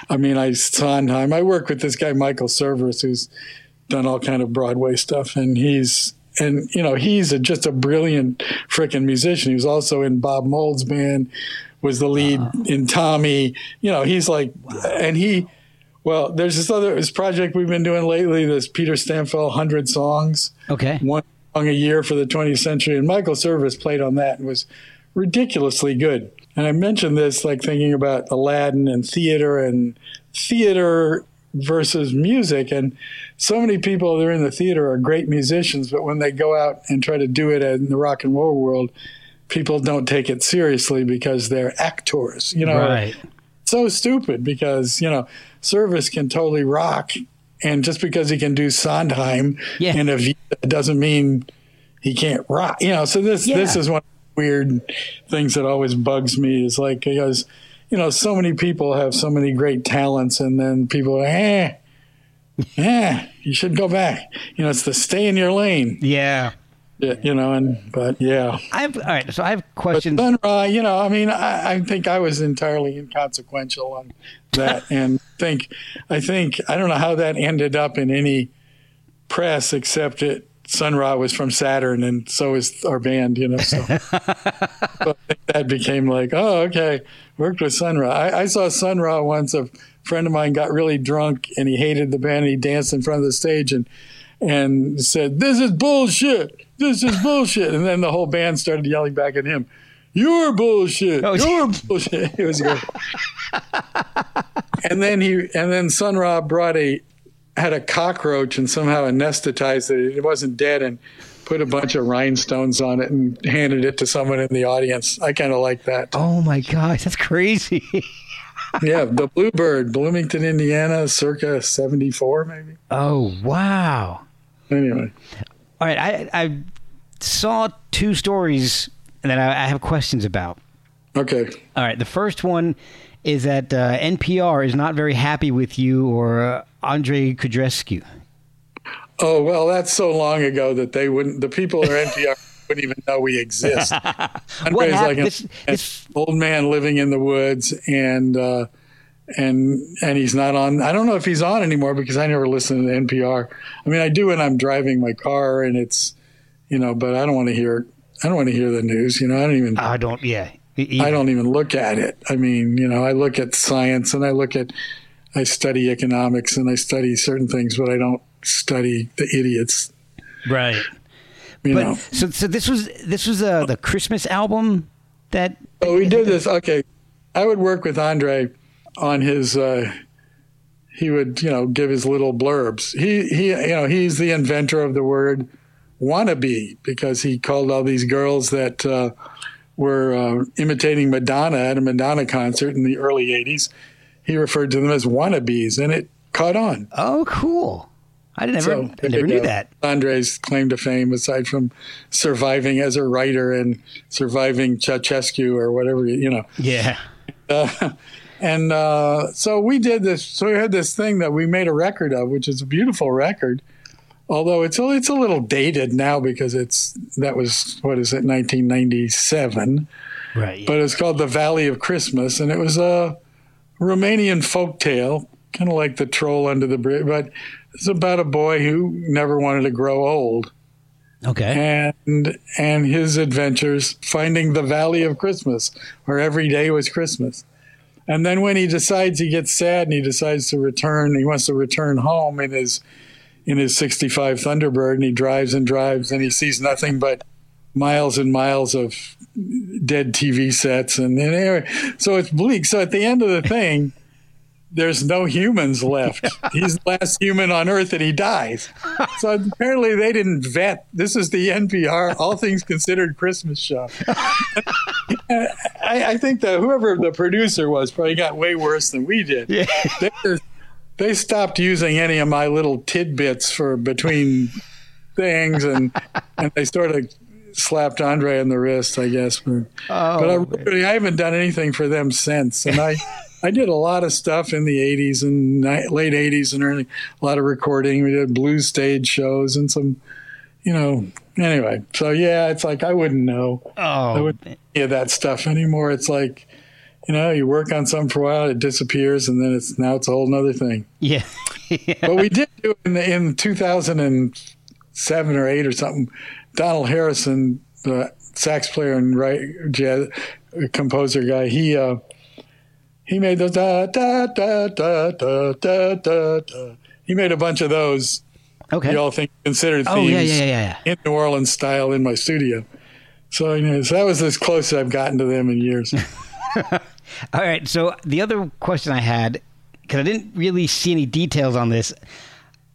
I mean, I Sondheim. I work with this guy Michael Cerveris, who's done all kind of Broadway stuff, and he's and you know he's a, just a brilliant freaking musician. He was also in Bob Mould's band, was the lead uh in Tommy. You know, he's like, wow. and he. Well, there's this other this project we've been doing lately. This Peter Stampfel hundred songs. Okay. One song a year for the 20th century, and Michael Cerveris played on that and was ridiculously good. And I mentioned this like thinking about Aladdin and theater and theater versus music. And so many people that are in the theater are great musicians, but when they go out and try to do it in the rock and roll world, people don't take it seriously because they're actors. You know, right. so stupid because you know Cerveris can totally rock, and just because he can do Sondheim yeah. and a doesn't mean he can't rock. You know, so this yeah. this is one weird things that always bugs me is like because you know so many people have so many great talents, and then people are, eh yeah, you should go back. You know, it's the stay in your lane. Yeah. Yeah, you know, and but yeah. I have all right. So I have questions. But then, uh, you know, I mean, I, I, think I was entirely inconsequential on that, and think, I think I don't know how that ended up in any press, except it Sun Ra was from Saturn, and so is our band, you know. So, so that became like, oh, okay, worked with Sun Ra. I, I saw Sun Ra once A friend of mine got really drunk and he hated the band. And he danced in front of the stage and and said, "This is bullshit. This is bullshit." And then the whole band started yelling back at him, "You're bullshit. Oh, You're bullshit." It was good. and then he and then Sun Ra brought a had a cockroach and somehow anesthetized it. It wasn't dead and put a bunch of rhinestones on it and handed it to someone in the audience. I kind of like that. Oh my gosh, that's crazy. yeah, the Bluebird, Bloomington, Indiana, circa '74, maybe. Oh wow! Anyway, all right. I I saw two stories that I, I have questions about. Okay. All right. The first one is that uh, NPR is not very happy with you or uh, Andrei Codrescu. Oh well, that's so long ago that they wouldn't. The people at NPR wouldn't even know we exist. Andre's like an, old man living in the woods, and uh, and and he's not on. I don't know if he's on anymore because I never listen to NPR. I mean, I do when I'm driving my car, and it's you know, but I don't want to hear. I don't want to hear the news. You know, I don't even. I don't. Yeah. I don't even look at it. I mean, you know, I look at science and I look at, I study economics and I study certain things, but I don't study the idiots. Right. You but know. so so this was this was uh, the Christmas album that. Oh, we did this. Okay, I would work with Andre on his. Uh, he would you know give his little blurbs. He he you know he's the inventor of the word wannabe because he called all these girls that uh, were uh, imitating Madonna at a Madonna concert in the early '80s. He referred to them as wannabes, and it caught on. Oh, cool. I never, so, I never knew that. Andre's claim to fame, aside from surviving as a writer and surviving Ceausescu or whatever, you know. Yeah. Uh, and uh, so we did this. So we had this thing that we made a record of, which is a beautiful record. Although it's a, it's a little dated now because it's that was what is it 1997, right? Yeah. But it's called the Valley of Christmas, and it was a Romanian folk tale, kind of like the Troll Under the Bridge, but it's about a boy who never wanted to grow old. Okay. And and his adventures finding the Valley of Christmas, where every day was Christmas. And then when he decides he gets sad and he decides to return, he wants to return home in his in his 65 Thunderbird and he drives and drives and he sees nothing but miles and miles of dead TV sets and, and anyway, so it's bleak. So at the end of the thing, there's no humans left. He's the last human on Earth and he dies. So apparently they didn't vet. This is the NPR All Things Considered Christmas show. I, I, think that whoever the producer was probably got way worse than we did. Yeah. They stopped using any of my little tidbits for between things and and they sort of slapped Andre on the wrist, I guess. But, oh, but I, really, I haven't done anything for them since. And I I did a lot of stuff in the 80s and late 80s and early, a lot of recording. We did blues stage shows and some, you know, anyway. So yeah, it's like I wouldn't know. Oh, I wouldn't any of that stuff anymore. It's like, you know, you work on something for a while, it disappears, and then it's now it's a whole other thing. Yeah. But we did do in the, in 2007 or eight or something. Donald Harrison, the sax player and right jazz composer guy, he uh, he made those da da da da da da da. He made a bunch of those. Okay. You all think considered themes oh, yeah, yeah, yeah, yeah. in New Orleans style in my studio. So, you know, so that was as close as I've gotten to them in years. all right. So the other question I had, because I didn't really see any details on this,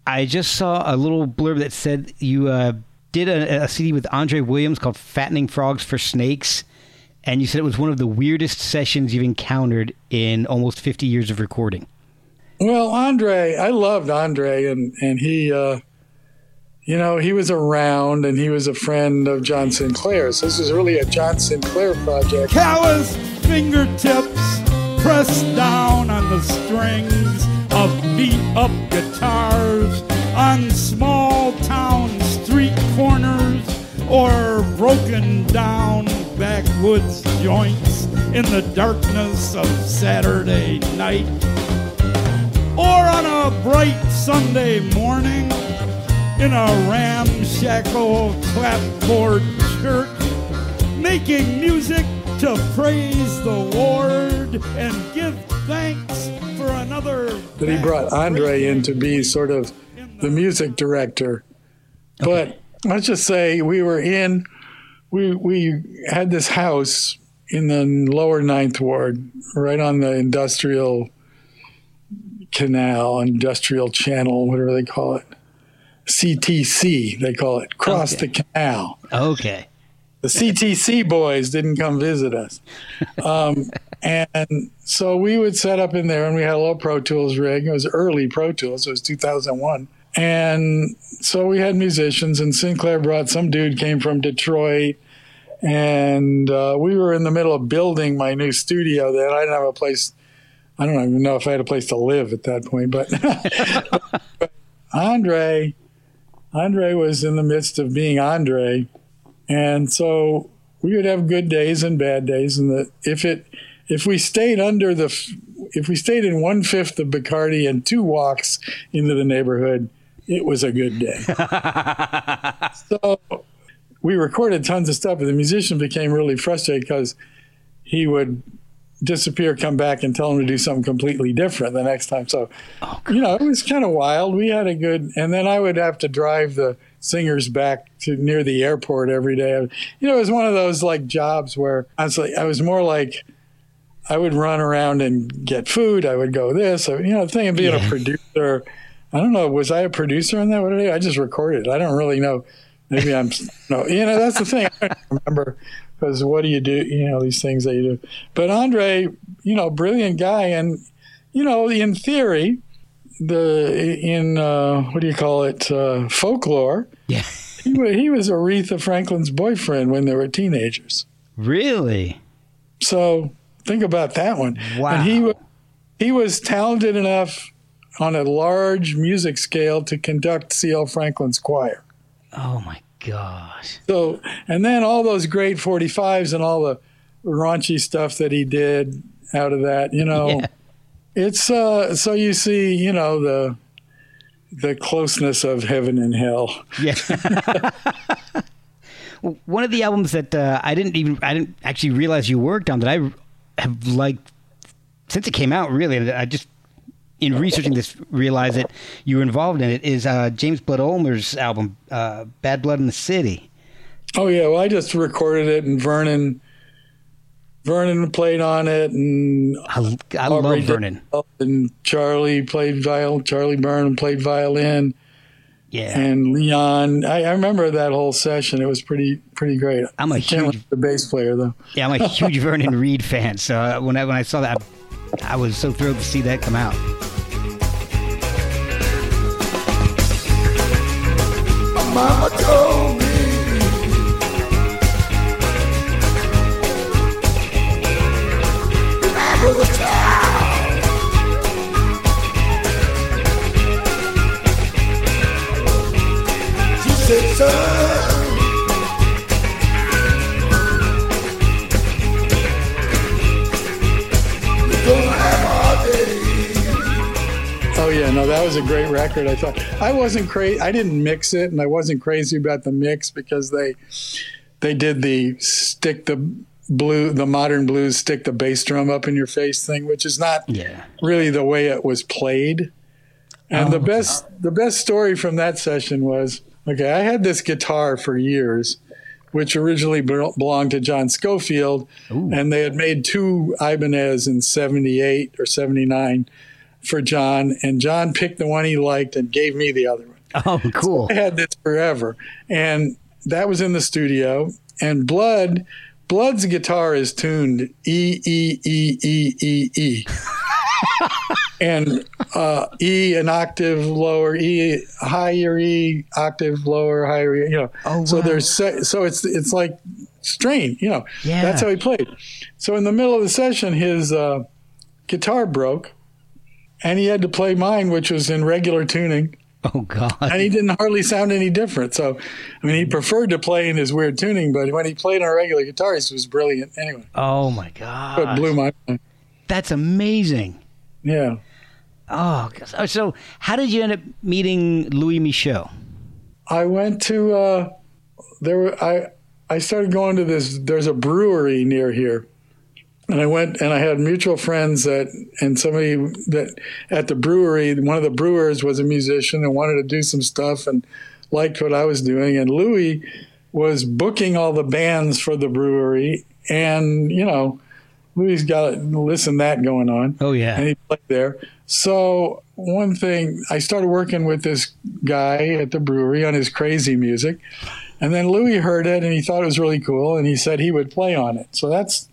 I just saw a little blurb that said you uh, did a, a CD with Andre Williams called "Fattening Frogs for Snakes." and you said it was one of the weirdest sessions you've encountered in almost 50 years of recording. Well, Andre, I loved Andre, and and he, uh, you know, he was around, and he was a friend of John Sinclair's. This was really a John Sinclair project. Callous fingertips pressed down on the strings of beat up guitars on small town street corners or broken down backwoods joints in the darkness of Saturday night. Or on a bright Sunday morning in a ramshackle clapboard church, making music to praise the Lord and give thanks for another. That he brought Andre in to be sort of the music director. Okay. But let's just say we were in we we had this house in the lower ninth ward, right on the industrial canal, industrial channel, whatever they call it. CTC, they call it, cross okay. the canal. Okay. The CTC boys didn't come visit us. Um, and so we would set up in there and we had a little Pro Tools rig. It was early Pro Tools, it was 2001. And so we had musicians, and Sinclair brought some dude came from Detroit, and uh, we were in the middle of building my new studio. Then I didn't have a place. I don't even know if I had a place to live at that point, but, but Andre, Andre was in the midst of being Andre, and so we would have good days and bad days, and the, if it if we stayed under the if we stayed in one fifth of Bacardi and two walks into the neighborhood, it was a good day. so we recorded tons of stuff, but the musician became really frustrated because he would disappear, come back, and tell him to do something completely different the next time. So, oh, you know, it was kind of wild. We had a good, and then I would have to drive the singers back to near the airport every day. You know, it was one of those like jobs where I was like, I was more like, I would run around and get food. I would go this, you know, the thing of being yeah. a producer. I don't know. Was I a producer on that? What did I? I just recorded. I don't really know. Maybe I'm no. You know, that's the thing. I don't remember because what do you do? You know, these things that you do. But Andre, you know, brilliant guy, and you know, in theory, the in uh, what do you call it? Uh, folklore. Yeah. he, he was Aretha Franklin's boyfriend when they were teenagers. Really? So think about that one. Wow. And he he was talented enough on a large music scale to conduct C.L. Franklin's choir. Oh my gosh. So, and then all those great 45s and all the raunchy stuff that he did out of that, you know, yeah. it's, uh, so you see, you know, the, the closeness of heaven and hell. Yeah. One of the albums that uh, I didn't even I didn't actually realize you worked on that I have liked since it came out, really, I just in researching this realized that you were involved in it. Is uh, James Blood Ulmer's album uh, "Bad Blood in the City"? Oh yeah, well I just recorded it, and Vernon Vernon played on it, and I, I love Aubrey Vernon. And Charlie played violin. Charlie Byrne played violin, Yeah, and Leon. I, I remember that whole session. It was pretty pretty great. I'm a I can't huge- the bass player though. yeah, I'm a huge Vernon Reid fan. So uh, when I when I saw that, I, I was so thrilled to see that come out. Mama told that was a great record. I thought I wasn't crazy. I didn't mix it, and I wasn't crazy about the mix because they they did the stick the blue the modern blues stick the bass drum up in your face thing, which is not Yeah. really the way it was played. And the oh, best the best story from that session was okay. I had this guitar for years, which originally belonged to John Scofield, and they had made two Ibanez in '78 or '79 for John, and John picked the one he liked and gave me the other one. Oh, cool. I had this forever, and that was in the studio. And Blood, Blood's guitar is tuned E E E E E E, and uh, E an octave lower, E higher E octave lower, higher E. You know, Oh, so wow. there's so, so it's it's like strain. You know, Yeah. that's how he played. So in the middle of the session, his uh, guitar broke, and he had to play mine, which was in regular tuning Oh God. and he didn't hardly sound any different. So, I mean, he preferred to play in his weird tuning, but when he played on a regular guitar, he was brilliant. Anyway, Oh my God! it blew my mind. That's amazing. Yeah. Oh, so- so how did you end up meeting Louis Michot? I went to uh, there. Were, I I started going to this. There's a brewery near here, and I went and I had mutual friends that and somebody that at the brewery. One of the brewers was a musician and wanted to do some stuff and liked what I was doing. And Louis was booking all the bands for the brewery, and you know, Louis got to listen that going on Oh yeah. and he played there. So one thing, I started working with this guy at the brewery on his crazy music, and then Louis heard it and he thought it was really cool, and he said he would play on it. So that's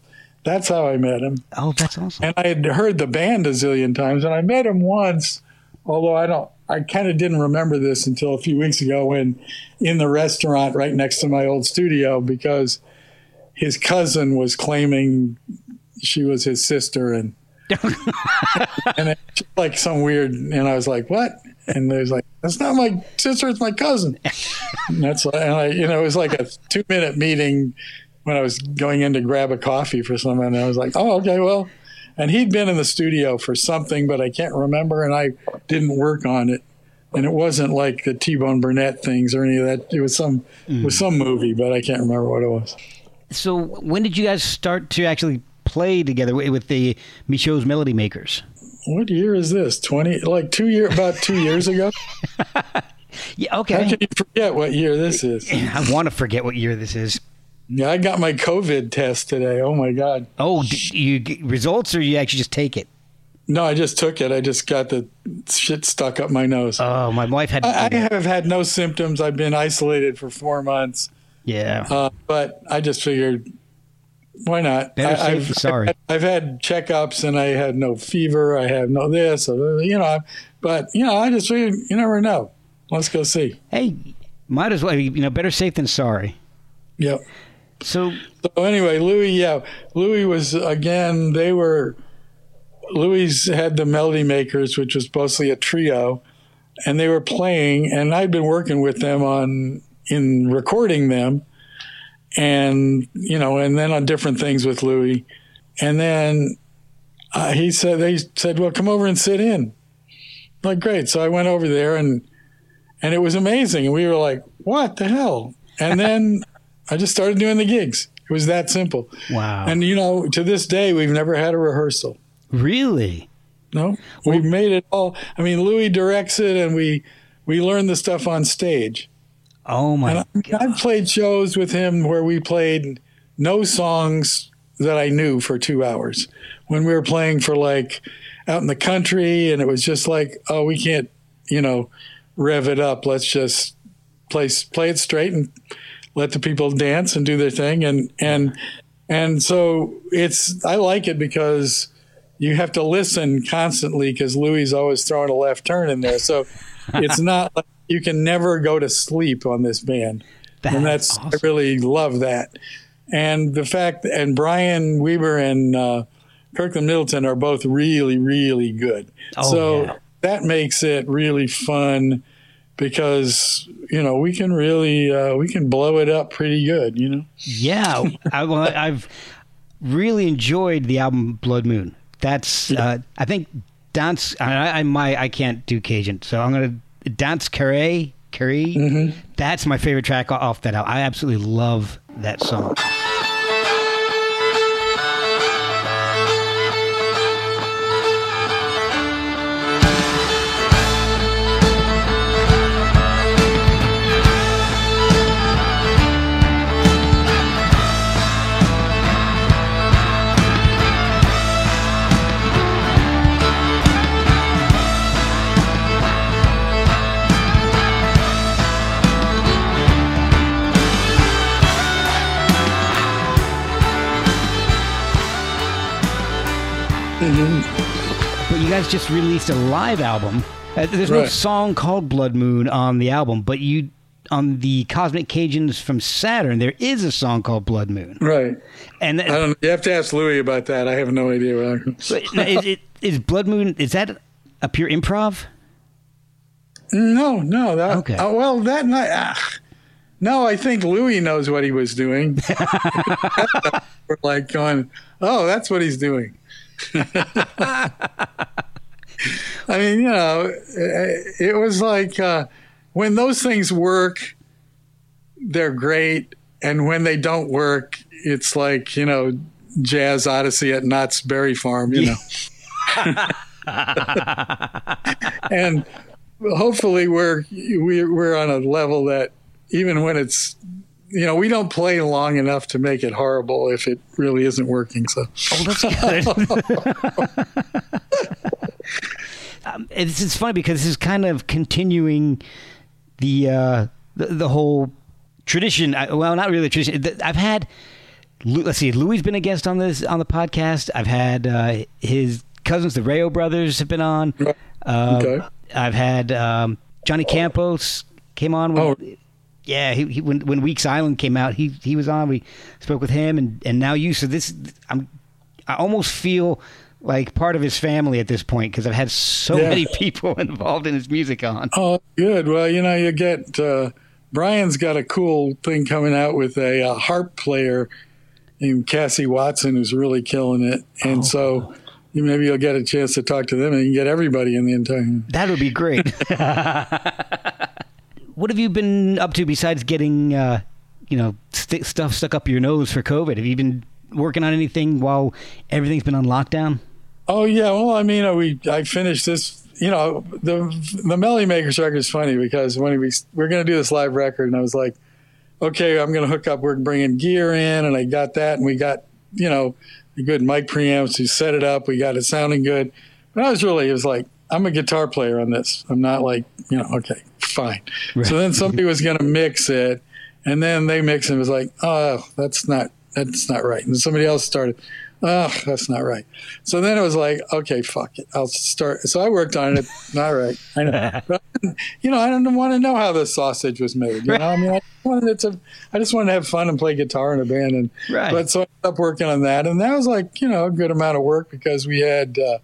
that's how I met him. oh, that's awesome. And I had heard the band a zillion times, and I met him once, although I don't. I kind of didn't remember this until a few weeks ago when in the restaurant right next to my old studio because his cousin was claiming she was his sister and and it like some weird and I was like what and they was like that's not my sister it's my cousin and that's and I you know it was like a two minute meeting when I was going in to grab a coffee for someone and I was like oh okay well and he'd been in the studio for something but I can't remember and I didn't work on it and it wasn't like the T-Bone Burnett things or any of that it was some it was mm. some movie but I can't remember what it was So when did you guys start to actually play together with the Michot's Melody Makers? what year is this 20 like two year about two years ago Yeah. okay. how Okay. can you forget what year this is I want to forget what year this is. Yeah, I got my COVID test today. Oh my God. Oh, d- you get results, or you actually just take it? No, I just took it. I just got the shit stuck up my nose. Oh, my wife had. I, I have had no symptoms. I've been isolated for four months, yeah. uh, but I just figured, why not? Better I, safe I've, than sorry. I've had checkups and I had no fever. I have no this, you know. But you know, I just figured, you never know. Let's go see. hey, might as well. You know, better safe than sorry. Yep. So So anyway, Louis, yeah, Louis was again. They were Louis had the Melody Makers, which was mostly a trio, and they were playing. And I'd been working with them on in recording them, and you know, and then on different things with Louis. And then uh, he said they said, "Well, come over and sit in." Like great. So I went over there and and it was amazing. And we were like, "What the hell?" And then I just started doing the gigs. It was that simple. wow. And you know, to this day, we've never had a rehearsal. Really? No, we've made it all. I mean, Louis directs it, and we we learn the stuff on stage. Oh my! And I, I've played shows with him where we played no songs that I knew for two hours. When we were playing for like out in the country, and it was just like, oh, we can't, you know, rev it up. Let's just play play it straight and let the people dance and do their thing. And and and so it's I like it because you have to listen constantly because Louis is always throwing a left turn in there. So it's not like you can never go to sleep on this band. And that's awesome. I really love that. And the fact and Bryan Webre and uh, Kirkland Middleton are both really, really good. Oh, so yeah. that makes it really fun because you know we can really uh, we can blow it up pretty good. You know. Yeah, I, well, I've really enjoyed the album Blood Moon. That's uh, I think dance. I, I my I can't do Cajun, so I'm gonna dance carré carré. That's my favorite track off that album. I absolutely love that song. Guys just released a live album. Uh, there's no song called Blood Moon on the album, but you on the Cosmic Cajuns from Saturn, there is a song called Blood Moon. Right. And I don't. You have to ask Louis about that. I have no idea. What now, is, it, is Blood Moon is that a pure improv? no, no. That, Okay. uh, well, that night. ah, no, I think Louis knows what he was doing. We're like going, oh, that's what he's doing. I mean, you know, it it was like uh, when those things work, they're great, and when they don't work, it's like you know, Jazz Odyssey at Knott's Berry Farm, you know. and hopefully, we're we're we're on a level that even when it's you know, we don't play long enough to make it horrible if it really isn't working. So, Oh, that's good. um, it's, it's funny because this is kind of continuing the uh, the, the whole tradition. I, well, not really a tradition. I've had. Let's see. Louis has been a guest on this on the podcast. I've had uh, his cousins, the Rayo brothers, have been on. Uh, Okay. I've had um, Johnny Campos came on. With, Oh. Yeah, he, he when when Weeks Island came out, he he was on. We spoke with him, and and now you. So this, I'm, I almost feel like part of his family at this point because I've had so Yeah. many people involved in his music on. oh, good. Well, you know, you get uh, Brian's got a cool thing coming out with a, uh harp player named Cassie Watson who's really killing it, and so you maybe you'll get a chance to talk to them, and you can get everybody in the entire. That would be great. what have you been up to besides getting, uh, you know, st- stuff stuck up your nose for COVID? Have you been working on anything while everything's been on lockdown? Oh yeah, well, I mean, uh, we I finished this. You know, the the Melody Makers record is funny because when we we're going to do this live record, and I was like, okay, I'm going to hook up. We're bringing gear in, and I got that, and we got you know good mic preamps. We set it up. We got it sounding good. But I was really, it was like, I'm a guitar player on this. I'm not like, you know, okay, fine. So then somebody was going to mix it, and then they mixed it. and it was like, oh, that's not that's not right. And somebody else started, oh, that's not right. So then it was like, okay, fuck it, I'll start. So I worked on it. Not right. I know. But, you know, I don't want to know how the sausage was made. You know, I mean, I wanted it to. I just wanted to have fun and play guitar in a band, and Right. but so I ended up working on that, and that was like you know a good amount of work because we had. Uh,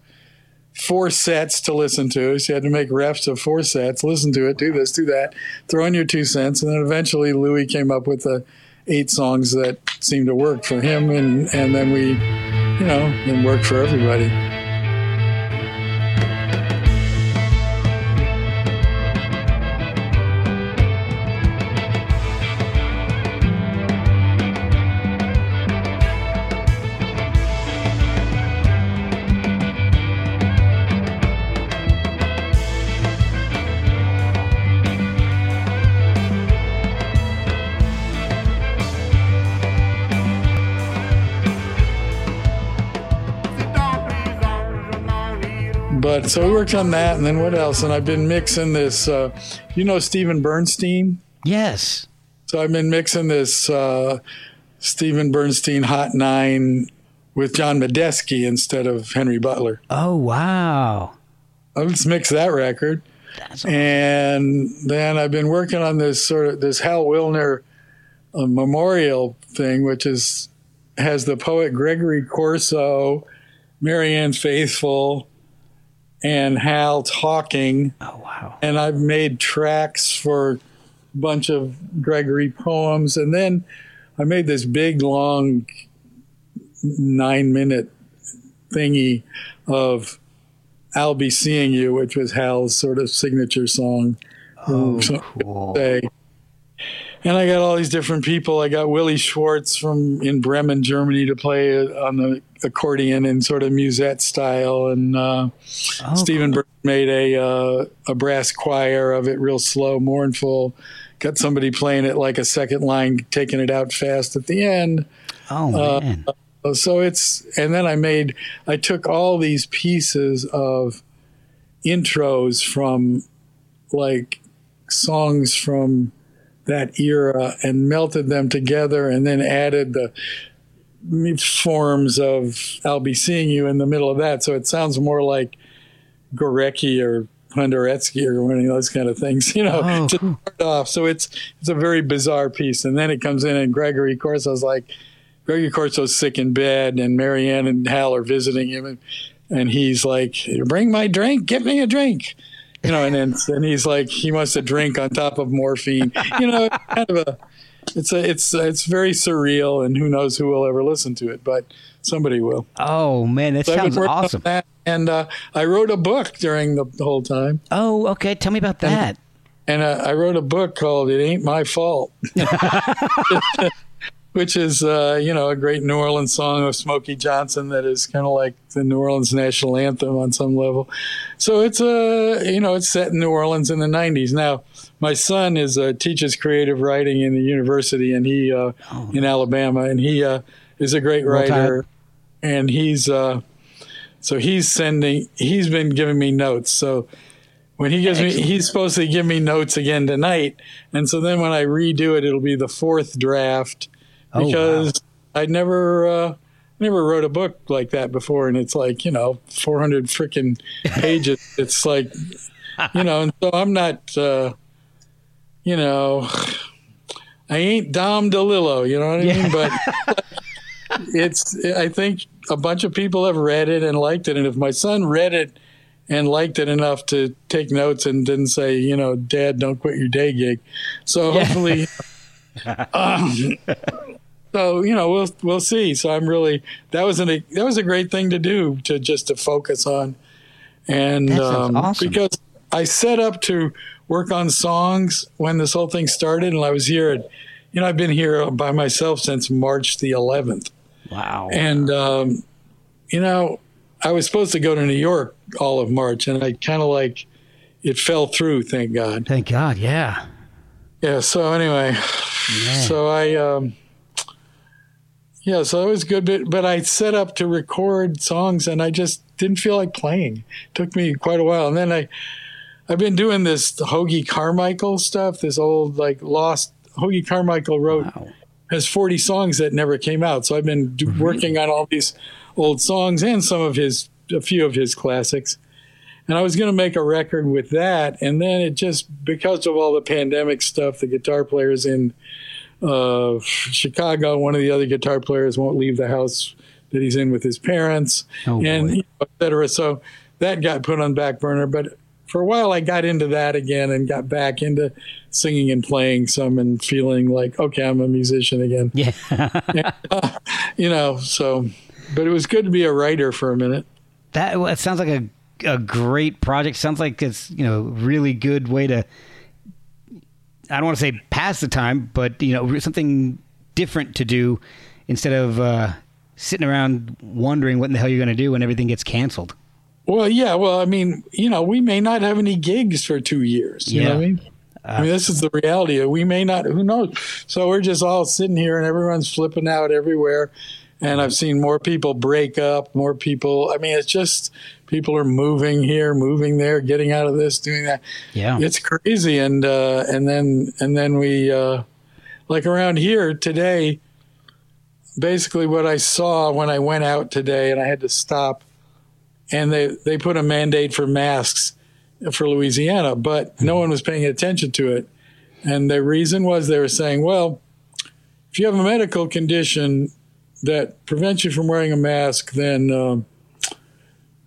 four sets to listen to. So you had to make refs of four sets, listen to it, do this, do that, throw in your two cents, and then eventually Louis came up with the eight songs that seemed to work for him, and and then we, you know, and worked for everybody. So we worked on that, and then what else? And I've been mixing this. Uh, you know Steven Bernstein. Yes. So I've been mixing this uh, Steven Bernstein Hot Nine with John Medeski instead of Henry Butler. Oh wow. Let's mix that record. That's awesome. And then I've been working on this sort of this Hal Willner uh, memorial thing, which is has the poet Gregory Corso, Marianne Faithfull, and Hal talking. Oh wow. And I've made tracks for a bunch of Gregory poems, and then I made this big long nine minute thingy of I'll Be Seeing You, which was Hal's sort of signature song. Oh, cool. And I got all these different people. I got Willie Schwartz from in Bremen, Germany, to play on the accordion in sort of musette style, and uh, Oh, Stephen Burke made a uh, a brass choir of it, real slow, mournful. Got somebody playing it like a second line, taking it out fast at the end. Oh man. So it's and then I made I took all these pieces of intros from like songs from that era and melted them together and then added the forms of I'll be seeing you in the middle of that. So it sounds more like Gorecki or Penderecki or one of those kind of things you know Oh, to start off. So it's it's a very bizarre piece. And then it comes in and Gregory Corso's like Gregory Corso's sick in bed, and Marianne and Hal are visiting him, and, and he's like, "Bring my drink, get me a drink," you know, and then and he's like, he wants a drink on top of morphine, you know, kind of a, it's a, it's it's very surreal, and who knows who will ever listen to it, but somebody will. Oh man, that So sounds awesome. that, and uh, I wrote a book during the, the whole time, Oh, okay. Tell me about that. and uh, I wrote a book called "It Ain't My Fault." which is uh, you know a great New Orleans song of Smokey Johnson that is kind of like the New Orleans national anthem on some level. So it's a uh, you know it's set in New Orleans in the '90s. Now my son is uh, teaches creative writing in the university, and he uh, in Alabama, and he uh, is a great writer, and he's uh, so he's sending he's been giving me notes. So when he gives me he's supposed to give me notes again tonight, and so then when I redo it, it'll be the fourth draft Oh, wow. because I never uh, never wrote a book like that before, and it's like you know 400 freaking pages. it's like you know, and so I'm not uh, you know I ain't Don DeLillo, you know what I mean? But it's I think a bunch of people have read it and liked it, and if my son read it and liked it enough to take notes and didn't say, you know, Dad, don't quit your day gig. So hopefully. um, so you know we'll we'll see. So I'm really that was an that was a great thing to do to just to focus on, and um, awesome. because I set up to work on songs when this whole thing started, and I was here. At, you know, I've been here by myself since March the 11th, Wow. and um, you know, I was supposed to go to New York all of March, and I kind of like it fell through. Thank God. Thank God. Yeah. Yeah. So anyway, so I, um, yeah, so it was good, but, but I set up to record songs and I just didn't feel like playing. It took me quite a while. And then I, I've been doing this Hoagy Carmichael stuff, this old like lost Hoagy Carmichael wrote Wow. has 40 songs that never came out. So I've been do, working on all these old songs and some of his, a few of his classics. And I was going to make a record with that. And then it just, because of all the pandemic stuff, the guitar players in uh, Chicago, one of the other guitar players won't leave the house that he's in with his parents, Oh, and you know, et cetera. So that got put on back burner. But for a while, I got into that again and got back into singing and playing some and feeling like, okay, I'm a musician again. Yeah. You know, so, but it was good to be a writer for a minute. that it sounds like a a great project. Sounds like it's you know really good way to. I don't want to say pass the time, but you know something different to do instead of uh, sitting around wondering what in the hell you're going to do when everything gets canceled. Well, yeah. Well, I mean, you know, we may not have any gigs for two years. You know what I Yeah. mean? I mean, this is the reality. We may not. Who knows? So we're just all sitting here, and everyone's flipping out everywhere. and I've seen more people break up, more people. I mean, it's just people are moving here, moving there, getting out of this, doing that. Yeah. it's crazy. And uh, and then and then we uh, like around here today. Basically, what I saw when I went out today, and I had to stop, and they they put a mandate for masks for Louisiana, but no one was paying attention to it. And the reason was they were saying, well, if you have a medical condition that prevents you from wearing a mask, then um,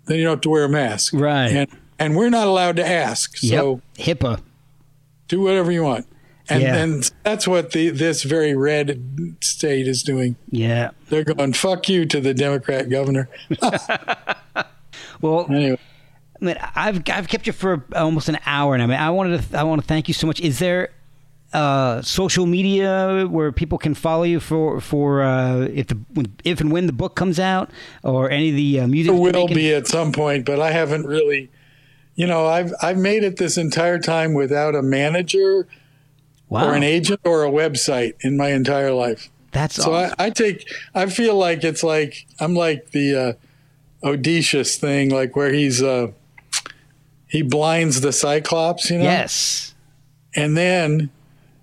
then you don't have to wear a mask. Right. And and we're not allowed to ask. So Yep. HIPAA. do whatever you want. And Yeah. and that's what the this very red state is doing. Yeah. They're going fuck you to the Democrat governor. Well, Anyway, I mean, I've I've kept you for almost an hour, and I mean, I wanted to I want to thank you so much. Is there uh, social media where people can follow you for for uh, if the if and when the book comes out, or any of the uh, music? there will be at some point, but I haven't really. You know, I've I've made it this entire time without a manager wow. or an agent or a website in my entire life. That's So awesome. I, I take, I feel like it's like I'm like the uh, Odysseus thing, like where he's uh, he blinds the Cyclops, you know, yes. and then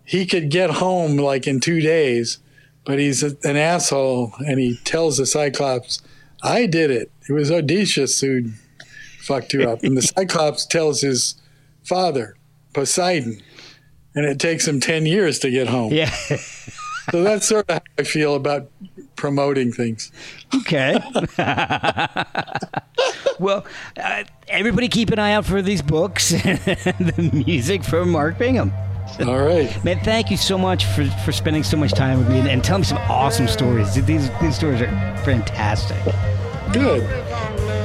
he could get home like in two days, but he's a, an asshole, and he tells the Cyclops, "I did it. It was Odysseus who fucked you up," and the Cyclops tells his father, Poseidon, and it takes him ten years to get home. Yeah. So that's sort of how I feel about promoting things. okay. well, uh, everybody keep an eye out for these books, and the music from Mark Bingham. All right. Man, thank you so much for, for spending so much time with me and, and telling me some awesome stories. These these stories are fantastic. Good.